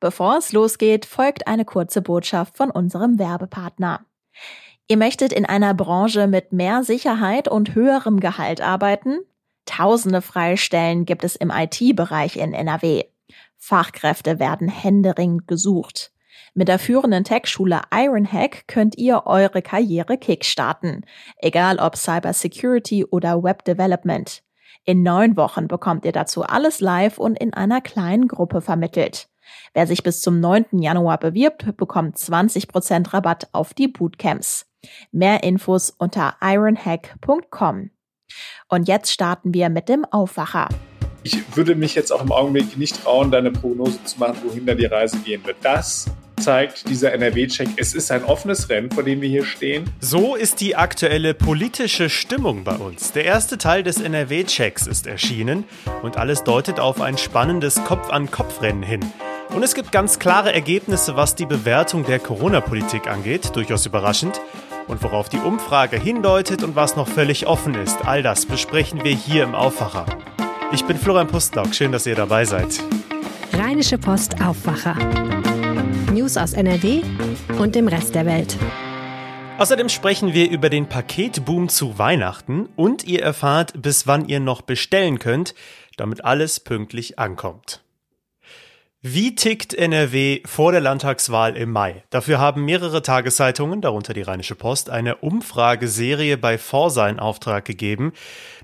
Bevor es losgeht, folgt eine kurze Botschaft von unserem Werbepartner. Ihr möchtet in einer Branche mit mehr Sicherheit und höherem Gehalt arbeiten? Tausende Freistellen gibt es im IT-Bereich in NRW. Fachkräfte werden händeringend gesucht. Mit der führenden Tech-Schule Ironhack könnt ihr eure Karriere kickstarten, egal ob Cybersecurity oder Web Development. In neun Wochen bekommt ihr dazu alles live und in einer kleinen Gruppe vermittelt. Wer sich bis zum 9. Januar bewirbt, bekommt 20% Rabatt auf die Bootcamps. Mehr Infos unter ironhack.com. Und jetzt starten wir mit dem Aufwacher. Ich würde mich jetzt auch im Augenblick nicht trauen, da eine Prognose zu machen, wohin da die Reise gehen wird. Das zeigt dieser NRW-Check, es ist ein offenes Rennen, vor dem wir hier stehen. So ist die aktuelle politische Stimmung bei uns. Der erste Teil des NRW-Checks ist erschienen und alles deutet auf ein spannendes Kopf-an-Kopf-Rennen hin. Und es gibt ganz klare Ergebnisse, was die Bewertung der Corona-Politik angeht, durchaus überraschend. Und worauf die Umfrage hindeutet und was noch völlig offen ist, all das besprechen wir hier im Aufwacher. Ich bin Florian Pustlauk, schön, dass ihr dabei seid. Rheinische Post Aufwacher. News aus NRW und dem Rest der Welt. Außerdem sprechen wir über den Paketboom zu Weihnachten und ihr erfahrt, bis wann ihr noch bestellen könnt, damit alles pünktlich ankommt. Wie tickt NRW vor der Landtagswahl im Mai? Dafür haben mehrere Tageszeitungen, darunter die Rheinische Post, eine Umfrageserie bei Forsa in Auftrag gegeben.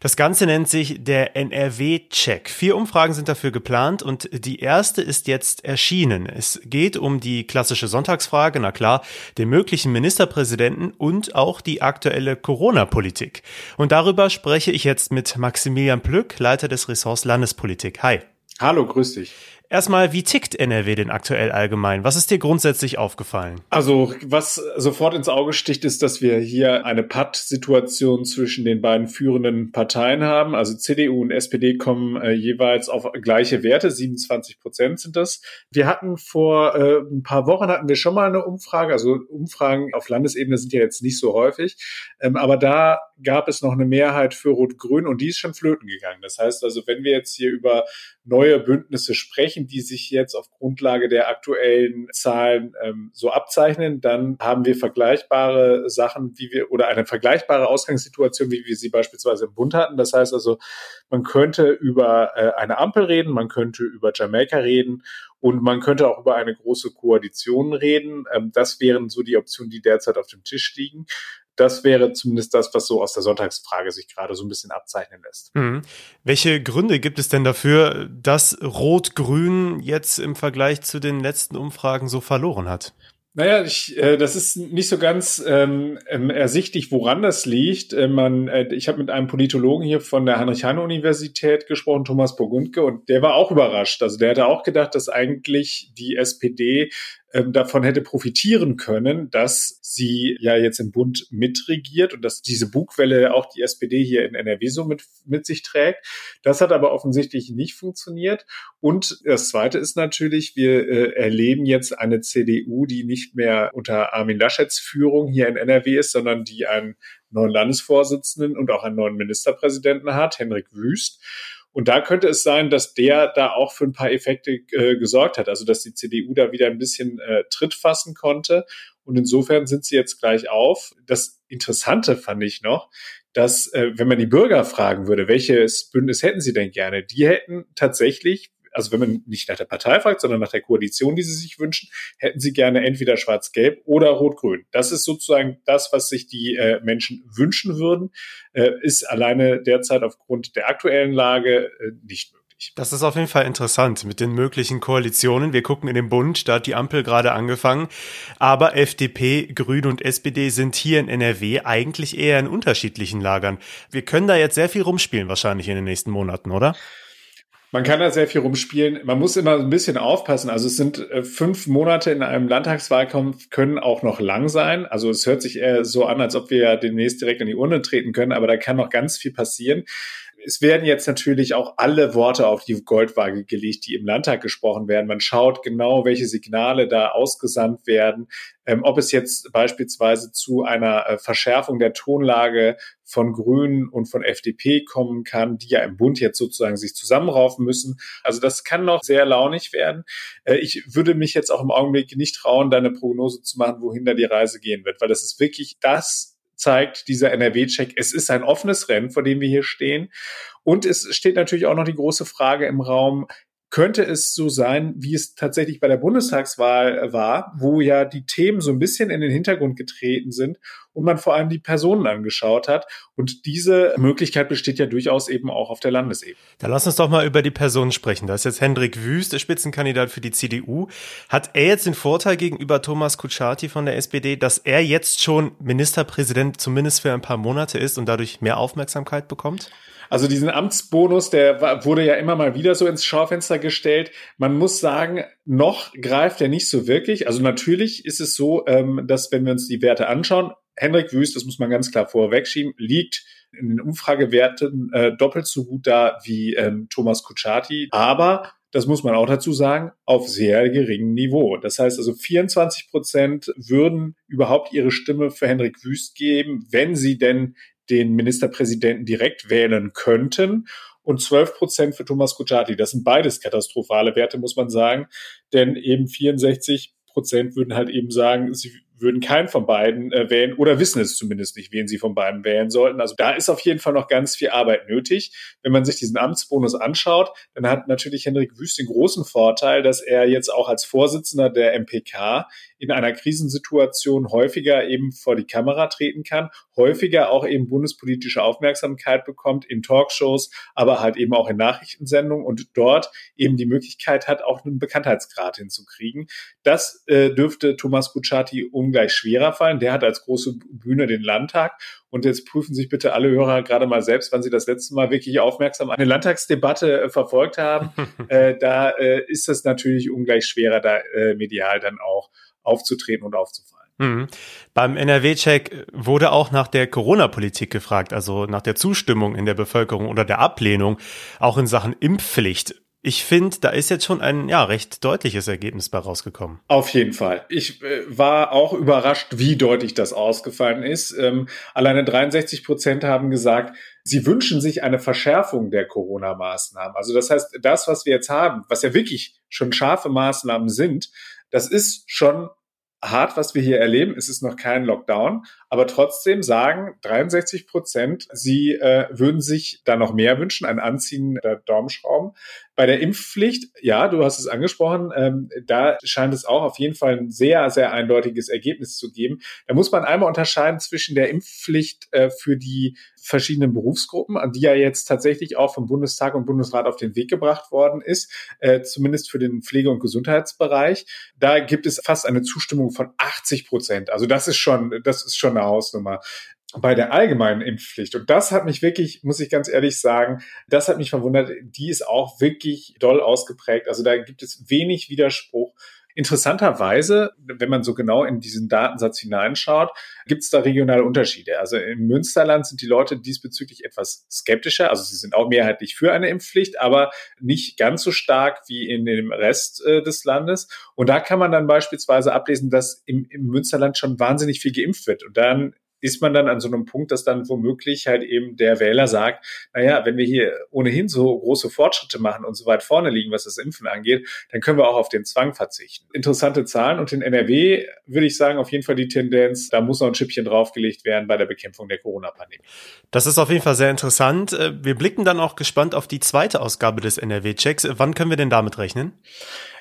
Das Ganze nennt sich der NRW-Check. Vier Umfragen sind dafür geplant und die erste ist jetzt erschienen. Es geht um die klassische Sonntagsfrage, na klar, den möglichen Ministerpräsidenten und auch die aktuelle Corona-Politik. Und darüber spreche ich jetzt mit Maximilian Plück, Leiter des Ressorts Landespolitik. Hi. Hallo, grüß dich. Erstmal, wie tickt NRW denn aktuell allgemein? Was ist dir grundsätzlich aufgefallen? Also, was sofort ins Auge sticht, ist, dass wir hier eine Patt-Situation zwischen den beiden führenden Parteien haben. Also CDU und SPD kommen äh, jeweils auf gleiche Werte, 27 Prozent sind das. Wir hatten vor äh, ein paar Wochen hatten wir schon mal eine Umfrage. Also Umfragen auf Landesebene sind ja jetzt nicht so häufig, ähm, aber da gab es noch eine Mehrheit für Rot-Grün und die ist schon flöten gegangen. Das heißt also, wenn wir jetzt hier über neue Bündnisse sprechen, die sich jetzt auf Grundlage der aktuellen Zahlen ähm, so abzeichnen, dann haben wir vergleichbare Sachen, wie wir oder eine vergleichbare Ausgangssituation, wie wir sie beispielsweise im Bund hatten. Das heißt also, man könnte über äh, eine Ampel reden, man könnte über Jamaika reden und man könnte auch über eine große Koalition reden. Ähm, das wären so die Optionen, die derzeit auf dem Tisch liegen das wäre zumindest das, was so aus der Sonntagsfrage sich gerade so ein bisschen abzeichnen lässt. Mhm. Welche Gründe gibt es denn dafür, dass Rot-Grün jetzt im Vergleich zu den letzten Umfragen so verloren hat? Naja, ich, äh, das ist nicht so ganz ähm, ähm, ersichtlich, woran das liegt. Äh, man, äh, ich habe mit einem Politologen hier von der Heinrich-Heine-Universität gesprochen, Thomas Burgundke, und der war auch überrascht. Also der hatte auch gedacht, dass eigentlich die SPD ähm, davon hätte profitieren können, dass sie ja jetzt im Bund mitregiert und dass diese Bugwelle auch die SPD hier in NRW so mit, mit sich trägt. Das hat aber offensichtlich nicht funktioniert. Und das Zweite ist natürlich, wir äh, erleben jetzt eine CDU, die nicht mehr unter Armin Laschets Führung hier in NRW ist, sondern die einen neuen Landesvorsitzenden und auch einen neuen Ministerpräsidenten hat, Henrik Wüst. Und da könnte es sein, dass der da auch für ein paar Effekte äh, gesorgt hat. Also dass die CDU da wieder ein bisschen äh, Tritt fassen konnte. Und insofern sind sie jetzt gleich auf. Das Interessante fand ich noch, dass, äh, wenn man die Bürger fragen würde, welches Bündnis hätten sie denn gerne, die hätten tatsächlich also wenn man nicht nach der Partei fragt, sondern nach der Koalition, die sie sich wünschen, hätten sie gerne entweder schwarz-gelb oder rot-grün. Das ist sozusagen das, was sich die äh, Menschen wünschen würden, äh, ist alleine derzeit aufgrund der aktuellen Lage äh, nicht möglich. Das ist auf jeden Fall interessant mit den möglichen Koalitionen. Wir gucken in den Bund, da hat die Ampel gerade angefangen. Aber FDP, Grün und SPD sind hier in NRW eigentlich eher in unterschiedlichen Lagern. Wir können da jetzt sehr viel rumspielen wahrscheinlich in den nächsten Monaten, oder? Man kann da sehr viel rumspielen. Man muss immer ein bisschen aufpassen. Also es sind äh, fünf Monate in einem Landtagswahlkampf, können auch noch lang sein. Also es hört sich eher so an, als ob wir ja demnächst direkt in die Urne treten können, aber da kann noch ganz viel passieren. Es werden jetzt natürlich auch alle Worte auf die Goldwaage gelegt, die im Landtag gesprochen werden. Man schaut genau, welche Signale da ausgesandt werden, ähm, ob es jetzt beispielsweise zu einer äh, Verschärfung der Tonlage von Grünen und von FDP kommen kann, die ja im Bund jetzt sozusagen sich zusammenraufen müssen. Also das kann noch sehr launig werden. Äh, ich würde mich jetzt auch im Augenblick nicht trauen, da eine Prognose zu machen, wohin da die Reise gehen wird, weil das ist wirklich das zeigt dieser NRW-Check, es ist ein offenes Rennen, vor dem wir hier stehen. Und es steht natürlich auch noch die große Frage im Raum, könnte es so sein, wie es tatsächlich bei der Bundestagswahl war, wo ja die Themen so ein bisschen in den Hintergrund getreten sind und man vor allem die Personen angeschaut hat. Und diese Möglichkeit besteht ja durchaus eben auch auf der Landesebene. Da lass uns doch mal über die Personen sprechen. Da ist jetzt Hendrik Wüst, der Spitzenkandidat für die CDU. Hat er jetzt den Vorteil gegenüber Thomas Kutschaty von der SPD, dass er jetzt schon Ministerpräsident zumindest für ein paar Monate ist und dadurch mehr Aufmerksamkeit bekommt? Also diesen Amtsbonus, der wurde ja immer mal wieder so ins Schaufenster gestellt. Man muss sagen, noch greift er nicht so wirklich. Also natürlich ist es so, ähm, dass wenn wir uns die Werte anschauen, Hendrik Wüst, das muss man ganz klar vorwegschieben, liegt in den Umfragewerten äh, doppelt so gut da wie ähm, Thomas Kutschaty. Aber das muss man auch dazu sagen, auf sehr geringem Niveau. Das heißt also 24 Prozent würden überhaupt ihre Stimme für Hendrik Wüst geben, wenn sie denn den Ministerpräsidenten direkt wählen könnten und 12 Prozent für Thomas Kutschaty. Das sind beides katastrophale Werte, muss man sagen, denn eben 64 Prozent würden halt eben sagen, sie würden keinen von beiden äh, wählen oder wissen es zumindest nicht, wen sie von beiden wählen sollten. Also da ist auf jeden Fall noch ganz viel Arbeit nötig. Wenn man sich diesen Amtsbonus anschaut, dann hat natürlich Henrik Wüst den großen Vorteil, dass er jetzt auch als Vorsitzender der MPK in einer Krisensituation häufiger eben vor die Kamera treten kann, häufiger auch eben bundespolitische Aufmerksamkeit bekommt in Talkshows, aber halt eben auch in Nachrichtensendungen und dort eben die Möglichkeit hat, auch einen Bekanntheitsgrad hinzukriegen. Das äh, dürfte Thomas Kutschaty ungleich schwerer fallen. Der hat als große Bühne den Landtag. Und jetzt prüfen sich bitte alle Hörer gerade mal selbst, wann sie das letzte Mal wirklich aufmerksam eine Landtagsdebatte äh, verfolgt haben. äh, da äh, ist es natürlich ungleich schwerer, da äh, medial dann auch aufzutreten und aufzufallen. Mhm. Beim NRW-Check wurde auch nach der Corona-Politik gefragt, also nach der Zustimmung in der Bevölkerung oder der Ablehnung, auch in Sachen Impfpflicht. Ich finde, da ist jetzt schon ein ja recht deutliches Ergebnis bei rausgekommen. Auf jeden Fall. Ich äh, war auch überrascht, wie deutlich das ausgefallen ist. Ähm, alleine 63 Prozent haben gesagt, sie wünschen sich eine Verschärfung der Corona-Maßnahmen. Also das heißt, das, was wir jetzt haben, was ja wirklich schon scharfe Maßnahmen sind, das ist schon hart, was wir hier erleben. Es ist noch kein Lockdown, aber trotzdem sagen 63 Prozent, sie äh, würden sich da noch mehr wünschen, ein Anziehen der Daumenschrauben. Bei der Impfpflicht, ja, du hast es angesprochen, ähm, da scheint es auch auf jeden Fall ein sehr, sehr eindeutiges Ergebnis zu geben. Da muss man einmal unterscheiden zwischen der Impfpflicht äh, für die verschiedenen Berufsgruppen, an die ja jetzt tatsächlich auch vom Bundestag und Bundesrat auf den Weg gebracht worden ist, äh, zumindest für den Pflege- und Gesundheitsbereich. Da gibt es fast eine Zustimmung von 80 Prozent. Also das ist schon, das ist schon eine Hausnummer bei der allgemeinen Impfpflicht. Und das hat mich wirklich, muss ich ganz ehrlich sagen, das hat mich verwundert. Die ist auch wirklich doll ausgeprägt. Also da gibt es wenig Widerspruch. Interessanterweise, wenn man so genau in diesen Datensatz hineinschaut, gibt es da regionale Unterschiede. Also im Münsterland sind die Leute diesbezüglich etwas skeptischer. Also sie sind auch mehrheitlich für eine Impfpflicht, aber nicht ganz so stark wie in dem Rest äh, des Landes. Und da kann man dann beispielsweise ablesen, dass im, im Münsterland schon wahnsinnig viel geimpft wird. Und dann ist man dann an so einem Punkt, dass dann womöglich halt eben der Wähler sagt, naja, wenn wir hier ohnehin so große Fortschritte machen und so weit vorne liegen, was das Impfen angeht, dann können wir auch auf den Zwang verzichten. Interessante Zahlen und in NRW würde ich sagen, auf jeden Fall die Tendenz, da muss noch ein Schippchen draufgelegt werden bei der Bekämpfung der Corona-Pandemie. Das ist auf jeden Fall sehr interessant. Äh, wir blicken dann auch gespannt auf die zweite Ausgabe des NRW-Checks. Wann können wir denn damit rechnen?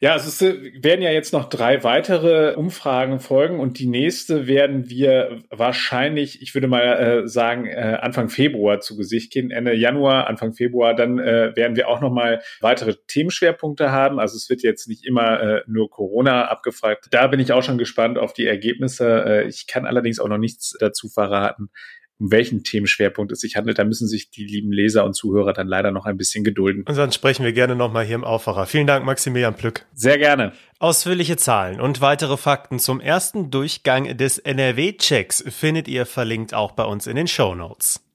Ja, also es werden ja jetzt noch drei weitere Umfragen folgen und die nächste werden wir wahrscheinlich, ich würde mal äh, sagen, äh, Anfang Februar zu Gesicht gehen, Ende Januar, Anfang Februar, dann äh, werden wir auch noch mal weitere Themenschwerpunkte haben. Also es wird jetzt nicht immer äh, nur Corona abgefragt. Da bin ich auch schon gespannt auf die Ergebnisse. Äh, ich kann allerdings auch noch nichts dazu verraten um welchen Themenschwerpunkt es sich handelt. Da müssen sich die lieben Leser und Zuhörer dann leider noch ein bisschen gedulden. Und dann sprechen wir gerne nochmal hier im Aufwacher. Vielen Dank, Maximilian Plück. Sehr gerne. Ausführliche Zahlen und weitere Fakten zum ersten Durchgang des NRW-Checks findet ihr verlinkt auch bei uns in den Show Notes.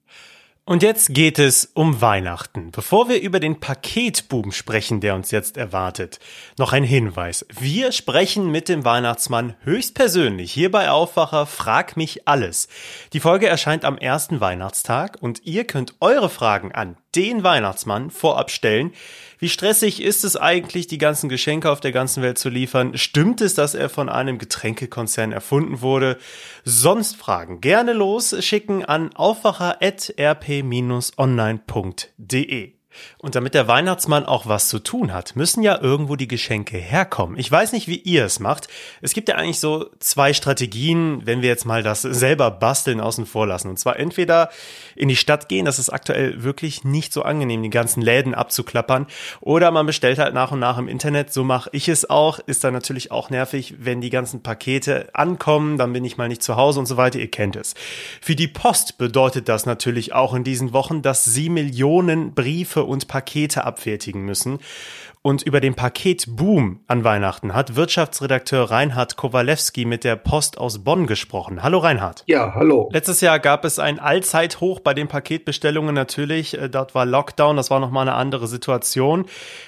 Und jetzt geht es um Weihnachten. Bevor wir über den Paketboom sprechen, der uns jetzt erwartet, noch ein Hinweis. Wir sprechen mit dem Weihnachtsmann höchstpersönlich hier bei Aufwacher Frag mich alles. Die Folge erscheint am ersten Weihnachtstag und ihr könnt eure Fragen an den Weihnachtsmann vorab stellen. Wie stressig ist es eigentlich, die ganzen Geschenke auf der ganzen Welt zu liefern? Stimmt es, dass er von einem Getränkekonzern erfunden wurde? Sonst Fragen gerne los schicken an aufwacher.rp-online.de. Und damit der Weihnachtsmann auch was zu tun hat, müssen ja irgendwo die Geschenke herkommen. Ich weiß nicht, wie ihr es macht. Es gibt ja eigentlich so zwei Strategien, wenn wir jetzt mal das selber basteln außen vor lassen. Und zwar entweder in die Stadt gehen, das ist aktuell wirklich nicht so angenehm, die ganzen Läden abzuklappern. Oder man bestellt halt nach und nach im Internet. So mache ich es auch. Ist dann natürlich auch nervig, wenn die ganzen Pakete ankommen, dann bin ich mal nicht zu Hause und so weiter. Ihr kennt es. Für die Post bedeutet das natürlich auch in diesen Wochen, dass sie Millionen Briefe Briefe und Pakete abfertigen müssen. Und über den Paketboom an Weihnachten hat Wirtschaftsredakteur Reinhard Kowalewski mit der Post aus Bonn gesprochen. Hallo Reinhard. Ja, hallo. Letztes Jahr gab es ein Allzeithoch bei den Paketbestellungen natürlich. Äh, dort war Lockdown, das war nochmal eine andere Situation.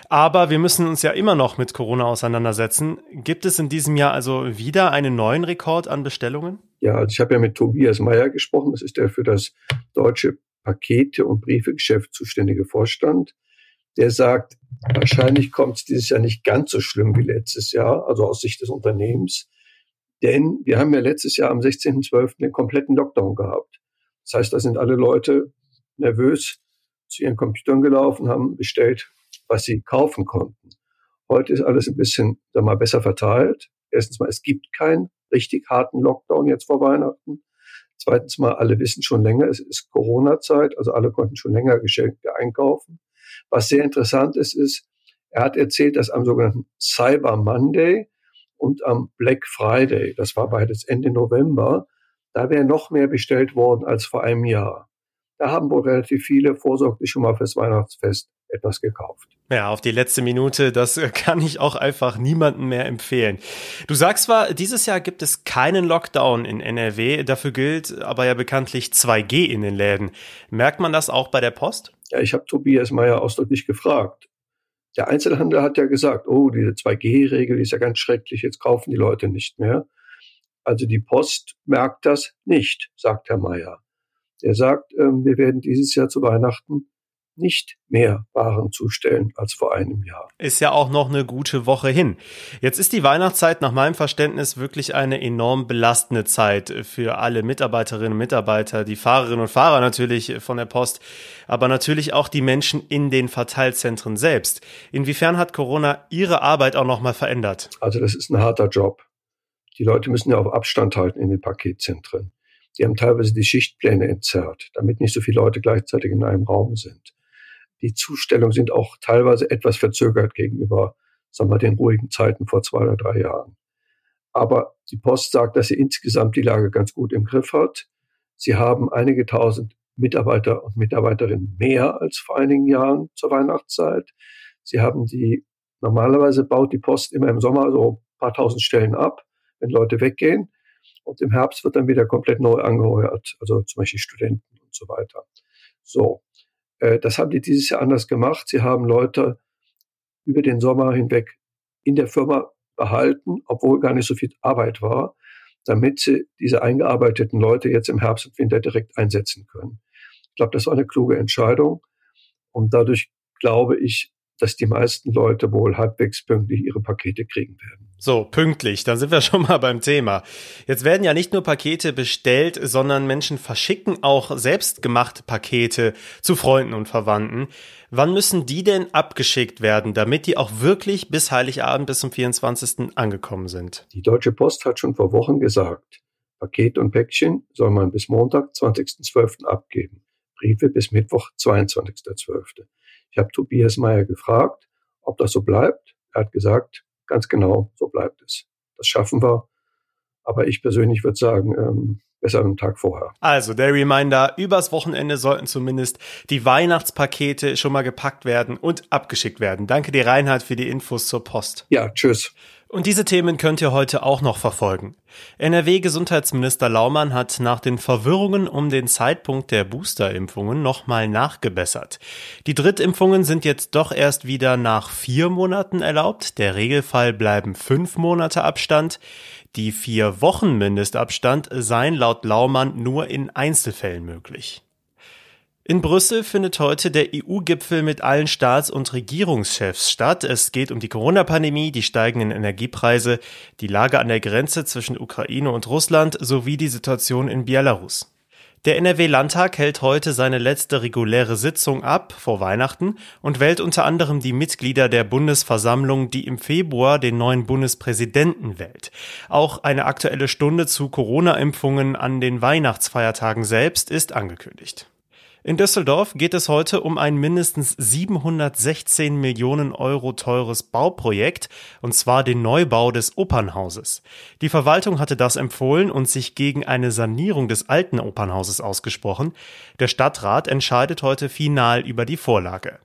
Aber wir müssen uns ja immer noch mit Corona auseinandersetzen. Gibt es in diesem Jahr also wieder einen neuen Rekord an Bestellungen? Ja, also ich habe ja mit Tobias Meyer gesprochen. Das ist der für das deutsche Pakete- und Briefegeschäft zuständige Vorstand, der sagt, wahrscheinlich kommt es dieses Jahr nicht ganz so schlimm wie letztes Jahr, also aus Sicht des Unternehmens. Denn wir haben ja letztes Jahr am 16.12. den kompletten Lockdown gehabt. Das heißt, da sind alle Leute nervös zu ihren Computern gelaufen, haben bestellt, was sie kaufen konnten. Heute ist alles ein bisschen sag mal, besser verteilt. Erstens mal, es gibt keinen richtig harten Lockdown jetzt vor Weihnachten. Zweitens mal, alle wissen schon länger, es ist Corona-Zeit, also alle konnten schon länger Geschenke einkaufen. Was sehr interessant ist, ist, er hat erzählt, dass am sogenannten Cyber Monday und am Black Friday, das war beides Ende November, da wäre noch mehr bestellt worden als vor einem Jahr. Da haben wohl relativ viele vorsorglich schon mal fürs Weihnachtsfest etwas gekauft. Ja, auf die letzte Minute, das kann ich auch einfach niemandem mehr empfehlen. Du sagst zwar, dieses Jahr gibt es keinen Lockdown in NRW, dafür gilt aber ja bekanntlich 2G in den Läden. Merkt man das auch bei der Post? Ja, ich habe Tobias Meyer ausdrücklich gefragt. Der Einzelhandel hat ja gesagt, oh, diese 2G-Regel ist ja ganz schrecklich, jetzt kaufen die Leute nicht mehr. Also die Post merkt das nicht, sagt Herr Meyer. Er sagt, ähm, wir werden dieses Jahr zu Weihnachten nicht mehr Waren zustellen als vor einem Jahr. Ist ja auch noch eine gute Woche hin. Jetzt ist die Weihnachtszeit nach meinem Verständnis wirklich eine enorm belastende Zeit für alle Mitarbeiterinnen und Mitarbeiter, die Fahrerinnen und Fahrer natürlich von der Post, aber natürlich auch die Menschen in den Verteilzentren selbst. Inwiefern hat Corona Ihre Arbeit auch nochmal verändert? Also das ist ein harter Job. Die Leute müssen ja auf Abstand halten in den Paketzentren. Die haben teilweise die Schichtpläne entzerrt, damit nicht so viele Leute gleichzeitig in einem Raum sind die Zustellungen sind auch teilweise etwas verzögert gegenüber, sagen wir, den ruhigen Zeiten vor zwei oder drei Jahren. Aber die Post sagt, dass sie insgesamt die Lage ganz gut im Griff hat. Sie haben einige tausend Mitarbeiter und Mitarbeiterinnen mehr als vor einigen Jahren zur Weihnachtszeit. Sie haben die, normalerweise baut die Post immer im Sommer so ein paar tausend Stellen ab, wenn Leute weggehen. Und im Herbst wird dann wieder komplett neu angeheuert, also zum Beispiel Studenten und so weiter. So. Äh, das haben die dieses Jahr anders gemacht. Sie haben Leute über den Sommer hinweg in der Firma behalten, obwohl gar nicht so viel Arbeit war, damit sie diese eingearbeiteten Leute jetzt im Herbst und Winter direkt einsetzen können. Ich glaube, das war eine kluge Entscheidung. Und dadurch glaube ich, dass die meisten Leute wohl halbwegs pünktlich ihre Pakete kriegen werden. So, pünktlich, dann sind wir schon mal beim Thema. Jetzt werden ja nicht nur Pakete bestellt, sondern Menschen verschicken auch selbstgemachte Pakete zu Freunden und Verwandten. Wann müssen die denn abgeschickt werden, damit die auch wirklich bis Heiligabend bis zum 24. angekommen sind? Die Deutsche Post hat schon vor Wochen gesagt, Paket und Päckchen soll man bis Montag, 20.12. abgeben. Briefe bis Mittwoch, 22.12. Ich habe Tobias Meyer gefragt, ob das so bleibt. Er hat gesagt, ganz genau, so bleibt es. Das schaffen wir. Aber ich persönlich würde sagen, ähm, besser einen Tag vorher. Also der Reminder, übers Wochenende sollten zumindest die Weihnachtspakete schon mal gepackt werden und abgeschickt werden. Danke dir, Reinhard, für die Infos zur Post. Ja, tschüss. Und diese Themen könnt ihr heute auch noch verfolgen. NRW-Gesundheitsminister Laumann hat nach den Verwirrungen um den Zeitpunkt der Boosterimpfungen nochmal nachgebessert. Die Drittimpfungen sind jetzt doch erst wieder nach vier Monaten erlaubt. Der Regelfall bleiben fünf Monate Abstand. Die vier Wochen Mindestabstand seien laut Laumann nur in Einzelfällen möglich. In Brüssel findet heute der EU-Gipfel mit allen Staats- und Regierungschefs statt. Es geht um die Corona-Pandemie, die steigenden Energiepreise, die Lage an der Grenze zwischen Ukraine und Russland sowie die Situation in Belarus. Der NRW-Landtag hält heute seine letzte reguläre Sitzung ab vor Weihnachten und wählt unter anderem die Mitglieder der Bundesversammlung, die im Februar den neuen Bundespräsidenten wählt. Auch eine aktuelle Stunde zu Corona-Impfungen an den Weihnachtsfeiertagen selbst ist angekündigt. In Düsseldorf geht es heute um ein mindestens 716 Millionen Euro teures Bauprojekt, und zwar den Neubau des Opernhauses. Die Verwaltung hatte das empfohlen und sich gegen eine Sanierung des alten Opernhauses ausgesprochen. Der Stadtrat entscheidet heute final über die Vorlage.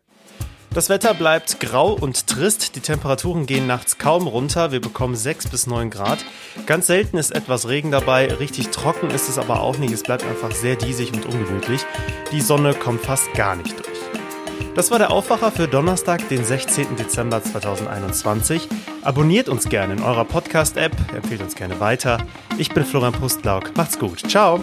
Das Wetter bleibt grau und trist. Die Temperaturen gehen nachts kaum runter. Wir bekommen 6 bis 9 Grad. Ganz selten ist etwas Regen dabei. Richtig trocken ist es aber auch nicht. Es bleibt einfach sehr diesig und ungemütlich. Die Sonne kommt fast gar nicht durch. Das war der Aufwacher für Donnerstag, den 16. Dezember 2021. Abonniert uns gerne in eurer Podcast-App, empfehlt uns gerne weiter. Ich bin Florian Pustlauk. Macht's gut. Ciao.